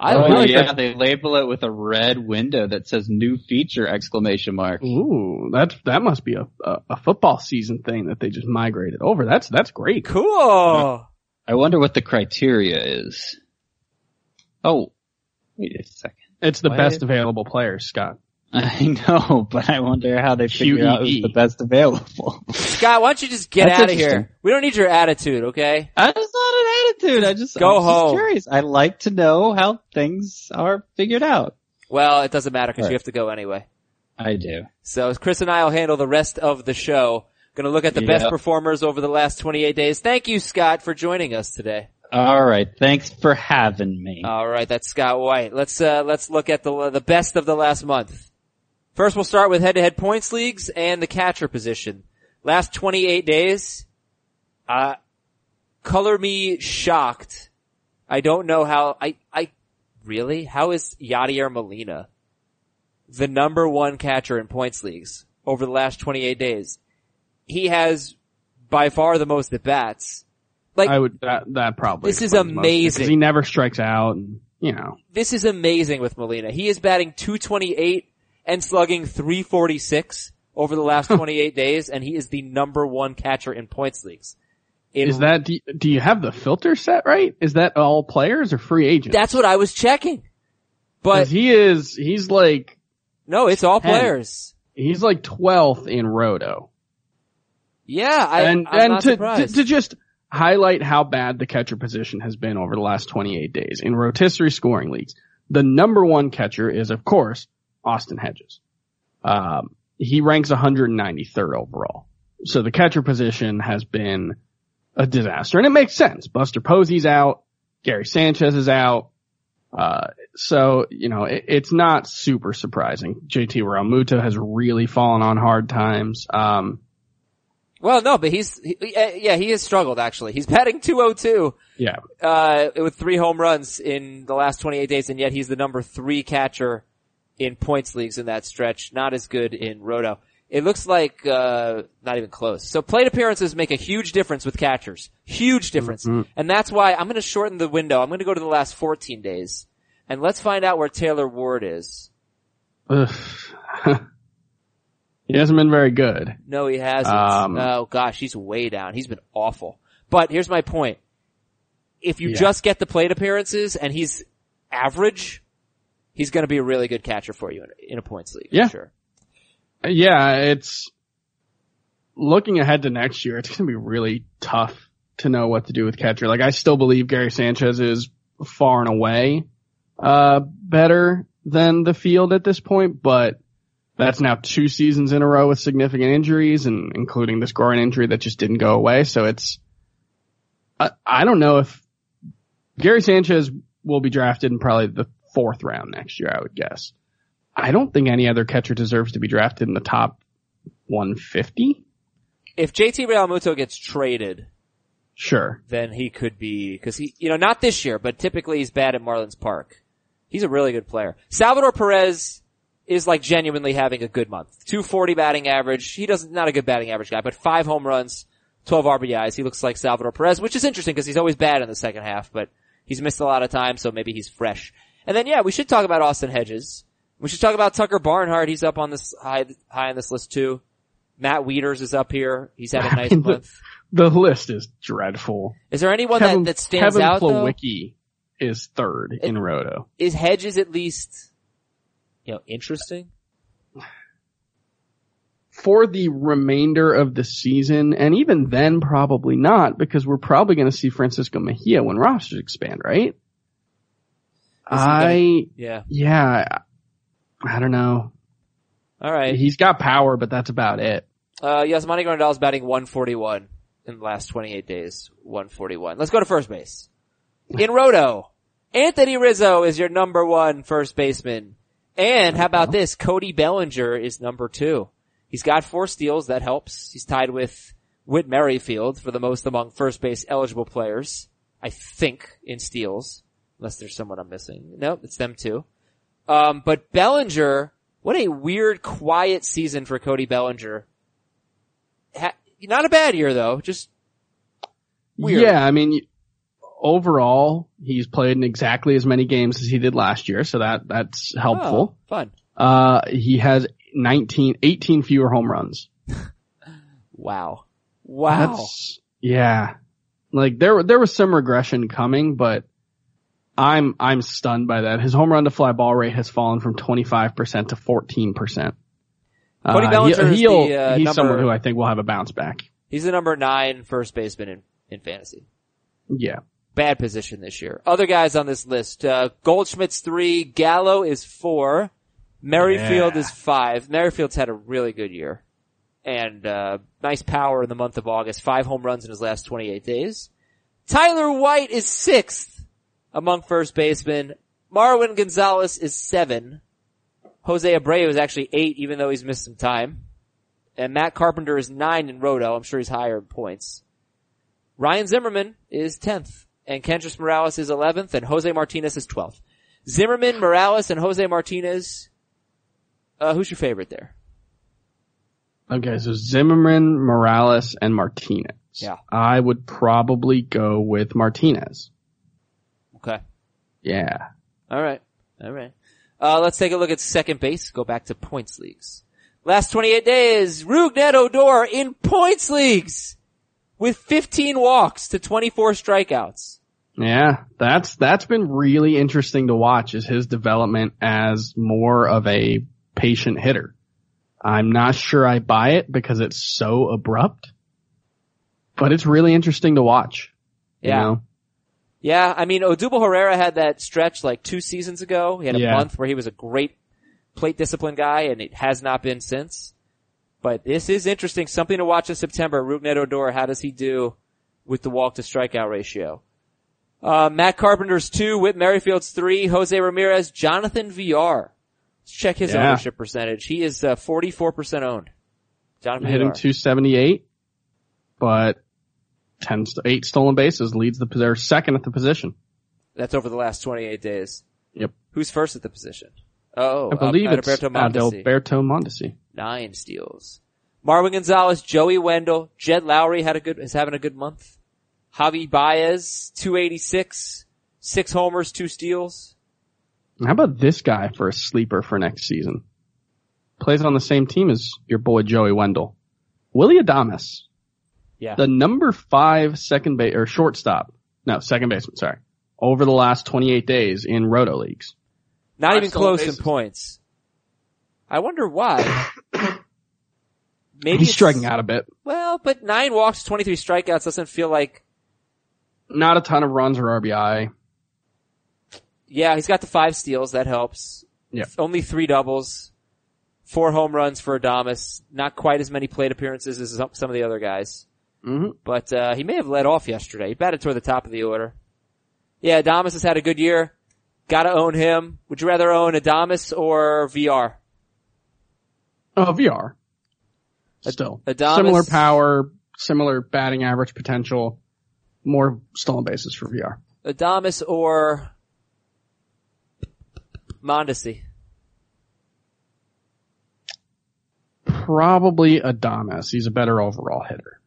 I oh like yeah, that. they label it with a red window that says "new feature!" exclamation mark. Ooh, that that must be a, a a football season thing that they just migrated over. That's that's great. Cool. I wonder what the criteria is. Oh, wait a second. It's the Why- best available player, Scott. I know, but I wonder how they figure out who's the best available. Scott, why don't you just get That's out of here? We don't need your attitude, okay? That's not an attitude. I just Go I'm just home. curious. I like to know how things are figured out. Well, it doesn't matter because Right. you have to go anyway. I do. So Chris and I will handle the rest of the show. Gonna look at the best performers over the last 28 days. Thank you, Scott, for joining us today. All right. Thanks for having me. All right, that's Scott White. Let's uh, let's look at the the best of the last month. First, we'll start with head-to-head points leagues and the catcher position. Last 28 days, uh, color me shocked. I don't know how. I I really how is Yadier Molina the number one catcher in points leagues over the last 28 days? He has by far the most at bats. Like I would that that probably. This is explains most of it, 'cause amazing. He never strikes out, and you know. this is amazing with Molina. He is batting 228 and slugging 346 over the last 28 days, and he is the number one catcher in points leagues. In- Is that do you, do you have the filter set right? Is that all players or free agents? that's what I was checking. But he is he's like no, it's all Ten. players. he's like twelfth in Roto. Yeah, I, and I'm and to, to to just highlight how bad the catcher position has been over the last 28 days in rotisserie scoring leagues. The number one catcher is of course Austin Hedges. Um, he ranks 193rd overall. So the catcher position has been a disaster, and it makes sense. Buster Posey's out, Gary Sanchez is out. Uh, so, you know, it, it's not super surprising. JT Realmuto has really fallen on hard times. Um, Well, no, but he's, he, uh, yeah, he has struggled actually. He's batting 202, Yeah. uh, with three home runs in the last 28 days, and yet he's the number three catcher in points leagues in that stretch. Not as good in Roto. It looks like, uh, not even close. So plate appearances make a huge difference with catchers. Huge difference. And that's why I'm gonna shorten the window. I'm gonna go to the last 14 days. And let's find out where Taylor Ward is. Ugh. he hasn't been very good. No, he hasn't. Um, oh gosh, he's way down. He's been awful. But here's my point. If you Yeah. just get the plate appearances and he's average, he's going to be a really good catcher for you in, in a points league. for Yeah. sure. Yeah, it's looking ahead to next year. It's going to be really tough to know what to do with catcher. Like I still believe Gary Sanchez is far and away uh better than the field at this point, but that's now two seasons in a row with significant injuries and including this groin injury that just didn't go away. So it's I, I don't know if Gary Sanchez will be drafted in probably the fourth round next year, I would guess. I don't think any other catcher deserves to be drafted in the top 150. If JT Realmuto gets traded, Sure. then he could be, cause he, you know, not this year, but typically he's bad at Marlins Park. He's a really good player. Salvador Perez is like genuinely having a good month. 240 batting average. He doesn't, not a good batting average guy, but five home runs, 12 RBIs. He looks like Salvador Perez, which is interesting because he's always bad in the second half, but he's missed a lot of time, so maybe he's fresh. And then yeah, we should talk about Austin Hedges. We should talk about Tucker Barnhart. He's up on this high, high on this list too. Matt Wieters is up here. He's had a nice mean, month. The list is dreadful. Is there anyone Kevin, that, that stands Kevin out though? Plawecki is third in Roto. Is Hedges at least, you know, interesting? For the remainder of the season, and even then probably not, because we're probably going to see Francisco Mejia when rosters expand, right? I, Yeah. yeah, I don't know. All right. He's got power, but that's about it. Uh, Yasmani Grandal's batting 141 in the last 28 days. 141. Let's go to first base. In Roto, Anthony Rizzo is your number one first baseman. And how about this? Cody Bellinger is number two. He's got four steals. That helps. He's tied with Whit Merrifield for the most among first base eligible players. I think in steals. Unless there's someone I'm missing. Nope, it's them too. Um, but Bellinger, what a weird, quiet season for Cody Bellinger. Ha- not a bad year though, just weird. Yeah, I mean, overall, he's played in exactly as many games as he did last year, so that that's helpful. Oh, fun. Uh, he has 19, 18 fewer home runs. Wow. Wow. That's, yeah. Like there, there was some regression coming, but I'm, I'm stunned by that. His home run to fly ball rate has fallen from 25% to 14%. Cody Uh, Bellinger is he, will the, uh, he's number- someone who I think will have a bounce back. He's the number nine first baseman in, in fantasy. Yeah. Bad position this year. Other guys on this list, uh, Goldschmidt's three, Gallo is four, Merrifield Yeah. is five. Merrifield's had a really good year. And, uh, nice power in the month of August. Five home runs in his last 28 days. Tyler White is sixth among first basemen. Marwin Gonzalez is seven. Jose Abreu is actually eight, even though he's missed some time. And Matt Carpenter is nine in Roto. I'm sure he's higher in points. Ryan Zimmerman is 10th. And Kendrys Morales is 11th. And Jose Martinez is 12th. Zimmerman, Morales, and Jose Martinez. Uh, who's your favorite there? Okay, so Zimmerman, Morales, and Martinez. Yeah. I would probably go with Martinez. Yeah. All right. All right. Uh, let's take a look at second base. Go back to points leagues. Last 28 days, Rougned Odor in points leagues with 15 walks to 24 strikeouts. Yeah, that's that's been really interesting to watch is his development as more of a patient hitter. I'm not sure I buy it because it's so abrupt, but it's really interesting to watch. you Yeah. know? Yeah, I mean, Odubel Herrera had that stretch like two seasons ago. He had a Yeah. month where he was a great plate discipline guy, and it has not been since. But this is interesting. Something to watch in September. Rougned Odor, how does he do with the walk to strikeout ratio? Uh, Matt Carpenter's two, Whit Merrifield's three, Jose Ramirez, Jonathan Villar. Let's check his Yeah. ownership percentage. He is uh, 44% owned. Jonathan hit Villar. 278. but 10, st- eight stolen bases leads the, they're second at the position. That's over the last 28 days. Yep. Who's first at the position? Oh, I believe uh, it's Adalberto Mondesi. Adalberto Mondesi. Nine steals. Marwin Gonzalez, Joey Wendle, Jed Lowrie had a good, is having a good month. Javi Baez, 286, six homers, two steals. How about this guy for a sleeper for next season? Plays on the same team as your boy Joey Wendle. Willy Adames, Yeah. the number five second base or shortstop. No, second baseman. Sorry. Over the last 28 days in roto leagues. Not Five even stolen close in points. I wonder why. Maybe He's striking out a bit. Well, but nine walks, 23 strikeouts doesn't feel like, Not a ton of runs or RBI. yeah, he's got the five steals. That helps. Yeah. Only three doubles, four home runs for Adames. Not quite as many plate appearances as some some of the other guys. Hmm But, uh, he may have led off yesterday. He batted toward the top of the order. Yeah, Adames has had a good year. Gotta own him. Would you rather own Adames or Villar? Oh, Villar. Still. Adames- Similar power, similar batting average potential, more stolen bases for Villar. Adames or Mondesi? Probably Adames. He's a better overall hitter.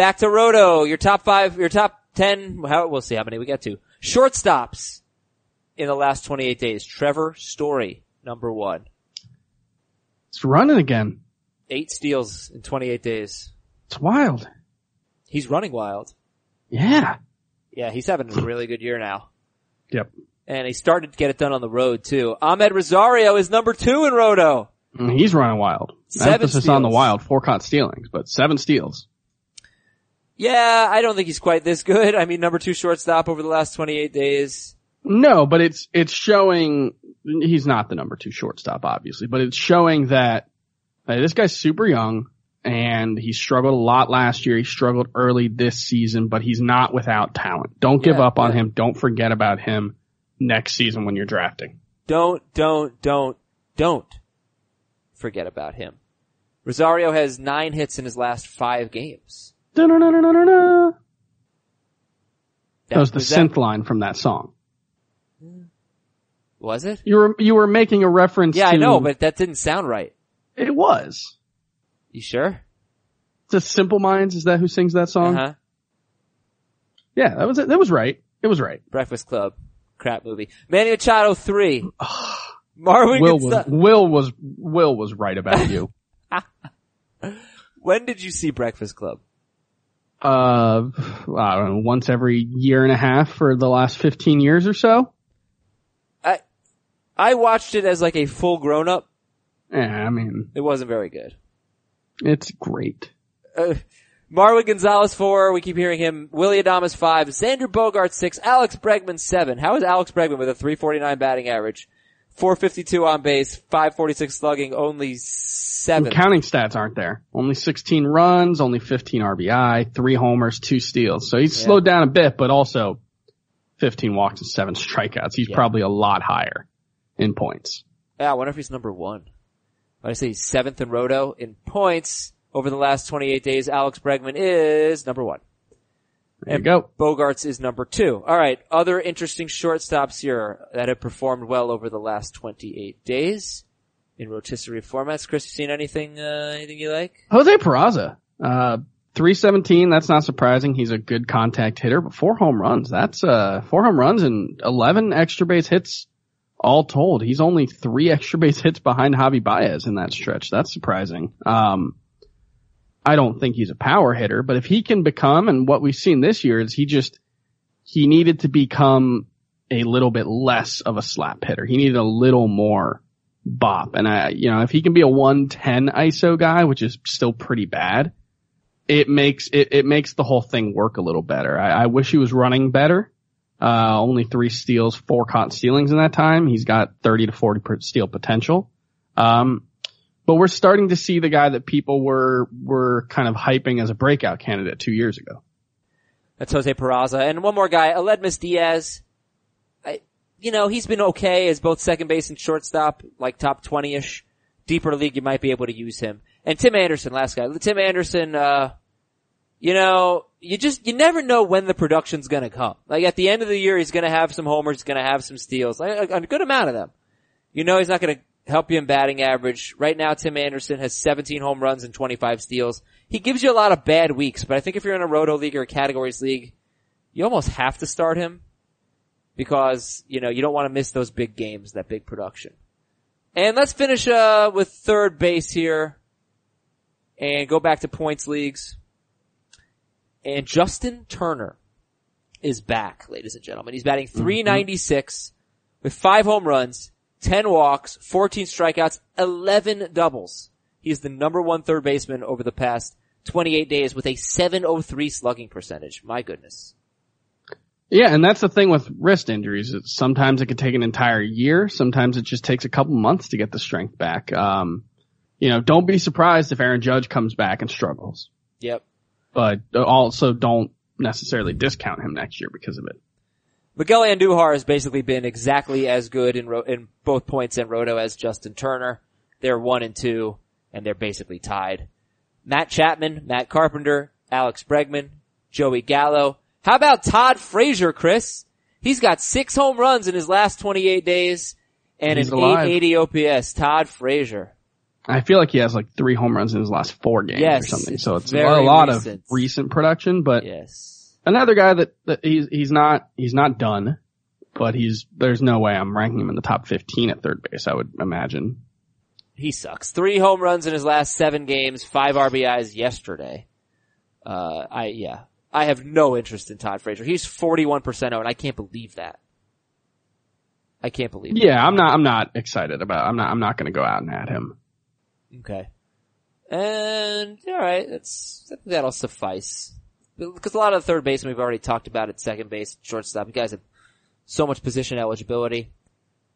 Back to Roto, your top five, your top ten, how, we'll see how many we get to. Shortstops in the last 28 days. Trevor Story, number one. It's running again. Eight steals in 28 days. It's wild. He's running wild. Yeah. Yeah, he's having a really good year now. Yep. And he started to get it done on the road too. Amed Rosario is number two in Roto. Mm, He's running wild. Seven Emphasis on the wild, four caught stealings, but seven steals. Yeah, I don't think he's quite this good. I mean, number two shortstop over the last 28 days. No, but it's, it's showing, he's not the number two shortstop, obviously, but it's showing that this guy's super young and he struggled a lot last year. He struggled early this season, but he's not without talent. Don't give Yeah, up on yeah. him. Don't forget about him next season when you're drafting. Don't, don't, don't, don't forget about him. Rosario has nine hits in his last five games. Da-na-na-na-na-na. That was the was that- synth line from that song. Was it? You were, you were making a reference Yeah, to. I know, but that didn't sound right. It was. You sure? It's a Simple Minds. Is that who sings that Uh song? huh. Yeah, that was it. That was right. It was right. Breakfast Club. Crap movie. Manny Machado three. Marvin Will was, Will was, Will was right about you. When did you see Breakfast Club? Uh, I don't know, once every year and a half for the last 15 years or so. I, I watched it as like a full grown up. Yeah, I mean, It wasn't very good. it's great. Uh, Marwin Gonzalez four. We keep hearing him. Willy Adames five. Xander Bogaerts six. Alex Bregman seven. How is Alex Bregman with a 349 batting average? 452 on base, 546 slugging, only seven. Counting stats aren't there. Only 16 runs, only 15 RBI, three homers, two steals. So he's Yeah. slowed down a bit, but also 15 walks and seven strikeouts. He's Yeah. probably a lot higher in points. Yeah, I wonder if he's number one. When I say he's seventh in Roto in points over the last 28 days, Alex Bregman is number one. There you go. Bogaerts is number two. All right. Other interesting shortstops here that have performed well over the last 28 days in rotisserie formats. Chris, you seen anything, uh, anything you like? Jose Peraza, uh, 317, that's not surprising. He's a good contact hitter, but four home runs. That's, uh, four home runs and 11 extra base hits all told. He's only three extra base hits behind Javi Baez in that stretch. That's surprising. Um, I don't think he's a power hitter, but if he can become, and what we've seen this year is he just, he needed to become a little bit less of a slap hitter. He needed a little more bop. And I, you know, if he can be a 110 ISO guy, which is still pretty bad, it makes, it, it makes the whole thing work a little better. I, I wish he was running better. Uh, only three steals, four caught stealings in that time. He's got 30 to 40 per steal potential. Um, but we're starting to see the guy that people were, were kind of hyping as a breakout candidate two years ago. That's Jose Peraza. And one more guy, Aledmys Diaz. I, you know, he's been okay as both second base and shortstop, like top 20-ish. Deeper league, you might be able to use him. And Tim Anderson, last guy. Tim Anderson, uh, you know, you just, you never know when the production's gonna come. Like at the end of the year, he's gonna have some homers, gonna have some steals, like a, a good amount of them. You know he's not gonna help you in batting average. Right now, Tim Anderson has 17 home runs and 25 steals. He gives you a lot of bad weeks, but I think if you're in a roto league or a categories league, you almost have to start him because, you know, you don't want to miss those big games, that big production. And let's finish, uh, with third base here and go back to points leagues. And Justin Turner is back, ladies and gentlemen. He's batting 396 with five home runs, 10 walks, 14 strikeouts, 11 doubles. He's the number one third baseman over the past 28 days with a 703 slugging percentage. My goodness. Yeah, and that's the thing with wrist injuries. Sometimes it could take an entire year. Sometimes it just takes a couple months to get the strength back. Um, you know, don't be surprised if Aaron Judge comes back and struggles, Yep. but also don't necessarily discount him next year because of it. Miguel Andujar has basically been exactly as good in ro- in both points and roto as Justin Turner. They're one and two, and they're basically tied. Matt Chapman, Matt Carpenter, Alex Bregman, Joey Gallo. How about Todd Frazier, Chris? He's got six home runs in his last 28 days and He's an alive. 880 OPS. Todd Frazier. I feel like he has like three home runs in his last four games Yes, or something. So it's a lot recent. of recent production, but Yes. Another guy that, that he's, he's not, he's not done, but he's, there's no way I'm ranking him in the top 15 at third base, I would imagine. He sucks. Three home runs in his last seven games, five RBIs yesterday. Uh, I, yeah. I have no interest in Todd Frazier. He's 41% owned. I can't believe that. I can't believe it. Yeah, I'm not, I'm not excited about, I'm not, I'm not going to go out and add him. Okay. And, alright, that's, I think that'll suffice. Because a lot of the third basemen we've already talked about at second base, shortstop. You guys have so much position eligibility.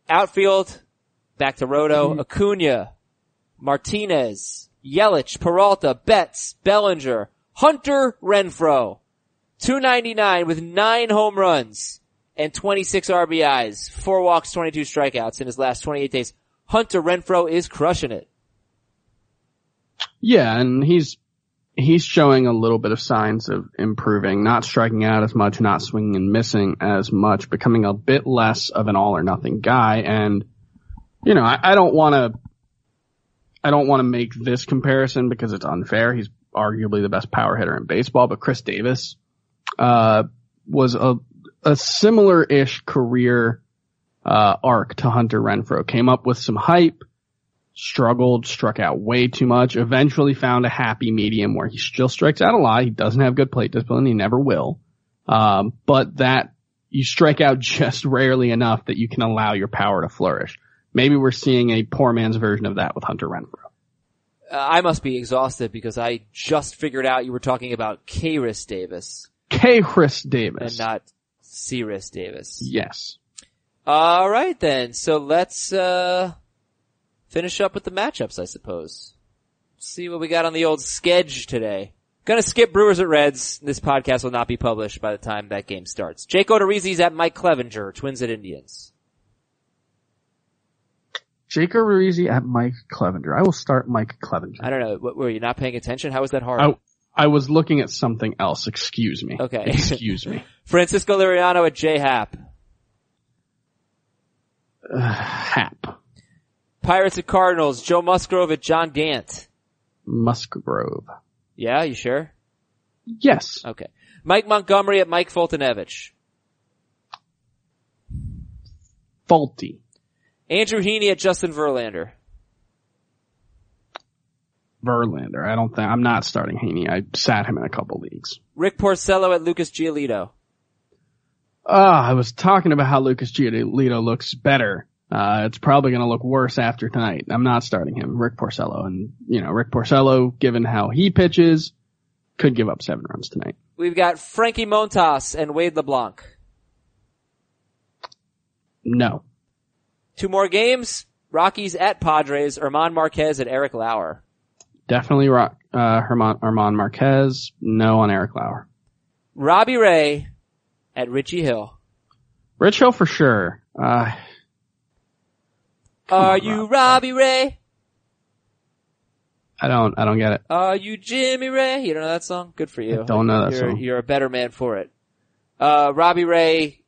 Outfield, back to Roto, mm-hmm. Acuna, Martinez, Yelich, Peralta, Betts, Bellinger, Hunter Renfroe. 299 with nine home runs and 26 RBIs, four walks, 22 strikeouts in his last 28 days. Hunter Renfroe is crushing it. Yeah, and he's he's showing a little bit of signs of improving, not striking out as much, not swinging and missing as much, becoming a bit less of an all or nothing guy. And you know, I, I don't want to I don't want to make this comparison because it's unfair. He's arguably the best power hitter in baseball, but Chris Davis uh, was a a similar-ish career uh, arc to Hunter Renfroe. Came up with some hype struggled, struck out way too much, eventually found a happy medium where he still strikes out a lot. He doesn't have good plate discipline. He never will. Um, but that you strike out just rarely enough that you can allow your power to flourish. Maybe we're seeing a poor man's version of that with Hunter Renfroe. Uh, I must be exhausted because I just figured out you were talking about Kris Davis Kris Davis. and not Cyrus Davis. yes. All right then. So let's uh finish up with the matchups, I suppose. See what we got on the old sketch today. Gonna skip Brewers at Reds. This podcast will not be published by the time that game starts. Jake Odorizzi's at Mike Clevinger, Twins at Indians. Jake Odorizzi at Mike Clevinger. I will start Mike Clevinger. I don't know. What, were you not paying attention? How was that hard? I, I was looking at something else. Excuse me. Okay. Excuse me. Francisco Liriano at J Happ. Uh, Happ. Pirates at Cardinals. Joe Musgrove at John Gant. Musgrove. Yeah, you sure? Yes. Okay. Mike Montgomery at Mike Foltynewicz. Folty. Andrew Heaney at Justin Verlander. Verlander. I don't think I'm not starting Heaney. I sat him in a couple leagues. Rick Porcello at Lucas Giolito. Ah, I was talking about how Lucas Giolito looks better. Uh, it's probably going to look worse after tonight. I'm not starting him. Rick Porcello, and you know Rick Porcello, given how he pitches, could give up seven runs tonight. We've got Frankie Montas and Wade LeBlanc. No. Two more games. Rockies at Padres. German Marquez at Eric Lauer. Definitely Rock, uh, Herman, Armand Marquez. No on Eric Lauer. Robbie Ray at Richie Hill. Rich Hill for sure. Uh, Are on, you Rob. Robbie Ray? I don't. I don't get it. Are you Jimmy Ray? You don't know that song? Good for you. I don't know that you're, song. You're a better man for it. Uh, Robbie Ray,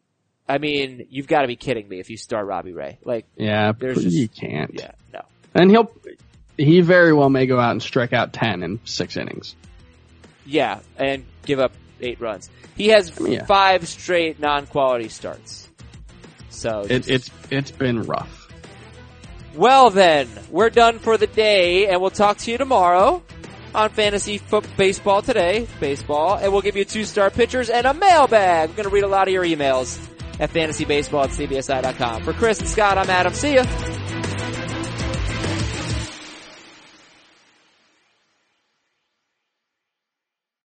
I mean, you've got to be kidding me if you start Robbie Ray. Like, Yeah, There's just- you can't. yeah, no. And he'll. He very well may go out and strike out ten in six innings. Yeah, and give up eight runs. He has mean, yeah. five straight non-quality starts. So It, it's it's been rough. Well then, we're done for the day, and we'll talk to you tomorrow on fantasy foot baseball today, baseball, and we'll give you two-star pitchers and a mailbag. We're going to read a lot of your emails at fantasybaseball at cbsi.com. For Chris and Scott, I'm Adam. See ya.